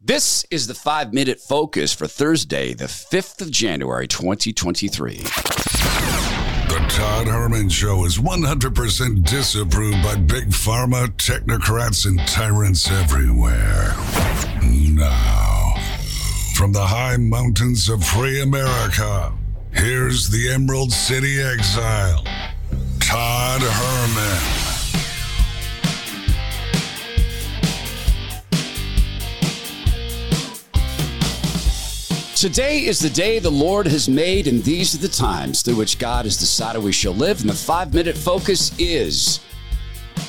This is the five minute focus for Thursday, the 5th of January, 2023. The Todd Herman Show is 100% disapproved by big pharma, technocrats, and tyrants everywhere. Now, from the high mountains of free America, here's the Emerald City exile, Todd Herman. Today is the day the Lord has made, and these are the times through which God has decided we shall live. And the five minute focus is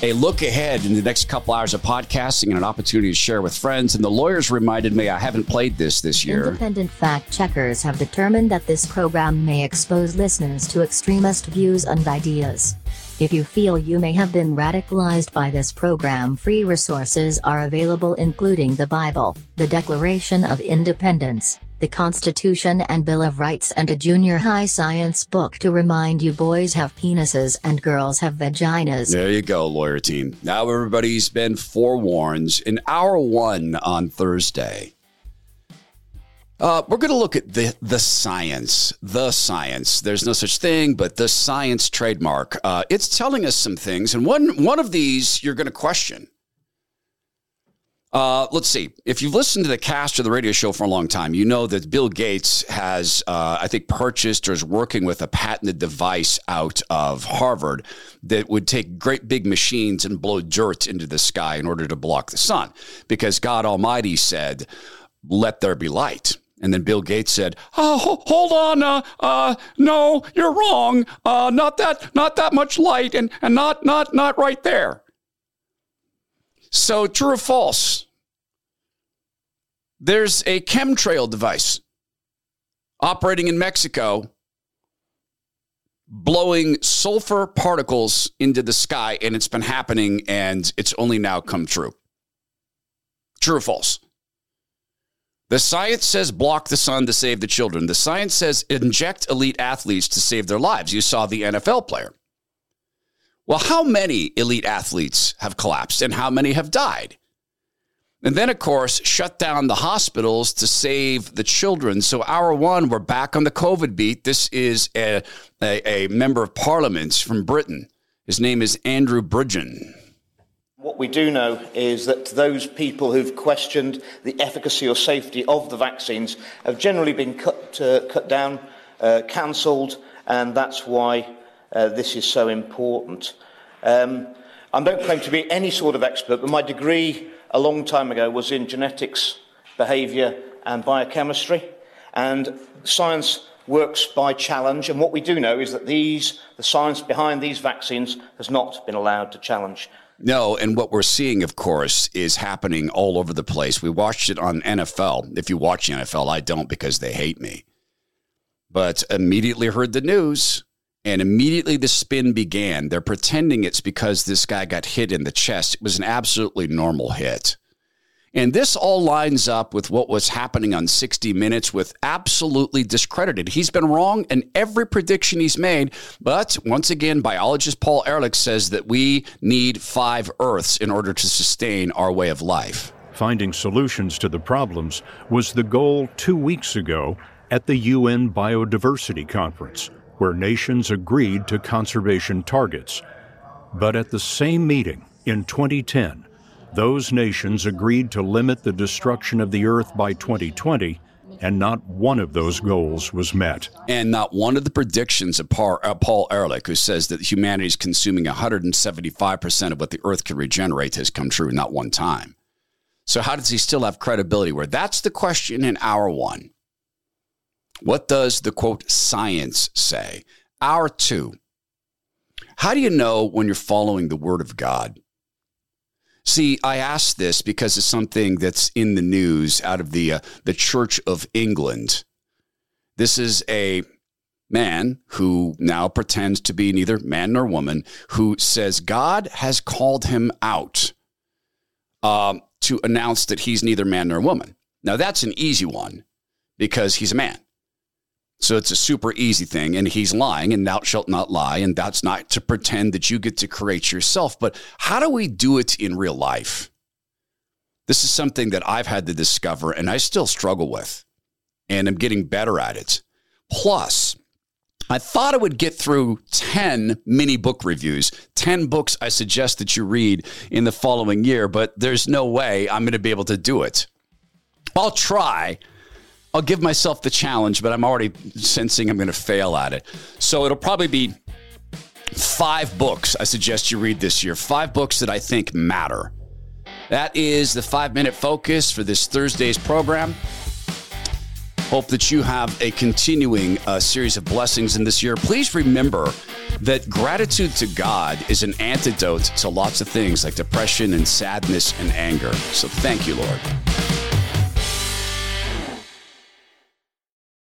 a look ahead in the next couple hours of podcasting and an opportunity to share with friends. And the lawyers reminded me I haven't played this this year. Independent fact checkers have determined that this program may expose listeners to extremist views and ideas. If you feel you may have been radicalized by this program, free resources are available, including the Bible, the Declaration of Independence, the Constitution and Bill of Rights, and a junior high science book to remind you boys have penises and girls have vaginas. There you go, lawyer team. Now everybody's been forewarned. In hour one on Thursday, uh, we're going to look at the the science, the science. There's no such thing, but the science trademark. Uh, it's telling us some things, and one one of these you're going to question. Uh, let's see. If you've listened to the cast of the radio show for a long time, you know that Bill Gates has, uh, I think, purchased or is working with a patented device out of Harvard that would take great big machines and blow dirt into the sky in order to block the sun, because God Almighty said, "Let there be light." And then Bill Gates said, "Oh, hold on, uh, uh, no, you're wrong. Uh, not that, not that much light, and and not not not right there." So, true or false? There's a chemtrail device operating in Mexico, blowing sulfur particles into the sky, and it's been happening, and it's only now come true. True or false? The science says block the sun to save the children. The science says inject elite athletes to save their lives. You saw the NFL player. Well, how many elite athletes have collapsed and how many have died? And then, of course, shut down the hospitals to save the children. So, hour one, we're back on the COVID beat. This is a, a, a member of parliament from Britain. His name is Andrew Bridgen. What we do know is that those people who've questioned the efficacy or safety of the vaccines have generally been cut, uh, cut down, uh, cancelled, and that's why uh, this is so important. Um, I don't claim to be any sort of expert, but my degree a long time ago was in genetics, behaviour, and biochemistry. And science works by challenge. And what we do know is that these, the science behind these vaccines has not been allowed to challenge. No, and what we're seeing, of course, is happening all over the place. We watched it on NFL. If you watch NFL, I don't because they hate me. But immediately heard the news and immediately the spin began. They're pretending it's because this guy got hit in the chest. It was an absolutely normal hit. And this all lines up with what was happening on 60 Minutes with absolutely discredited. He's been wrong in every prediction he's made. But once again, biologist Paul Ehrlich says that we need five Earths in order to sustain our way of life. Finding solutions to the problems was the goal two weeks ago at the UN Biodiversity Conference where nations agreed to conservation targets. But at the same meeting in 2010, those nations agreed to limit the destruction of the Earth by 2020, and not one of those goals was met. And not one of the predictions of uh, Paul Ehrlich, who says that humanity is consuming 175% of what the Earth can regenerate, has come true, not one time. So, how does he still have credibility? Where that's the question in hour one. What does the quote science say? Hour two. How do you know when you're following the word of God? See, I ask this because it's something that's in the news out of the uh, the Church of England. This is a man who now pretends to be neither man nor woman who says God has called him out um, to announce that he's neither man nor woman. Now that's an easy one because he's a man. So it's a super easy thing. And he's lying, and thou shalt not lie. And that's not to pretend that you get to create yourself. But how do we do it in real life? This is something that I've had to discover and I still struggle with, and I'm getting better at it. Plus, I thought I would get through 10 mini book reviews, 10 books I suggest that you read in the following year, but there's no way I'm going to be able to do it. I'll try. I'll give myself the challenge, but I'm already sensing I'm going to fail at it. So it'll probably be five books I suggest you read this year, five books that I think matter. That is the five minute focus for this Thursday's program. Hope that you have a continuing uh, series of blessings in this year. Please remember that gratitude to God is an antidote to lots of things like depression and sadness and anger. So thank you, Lord.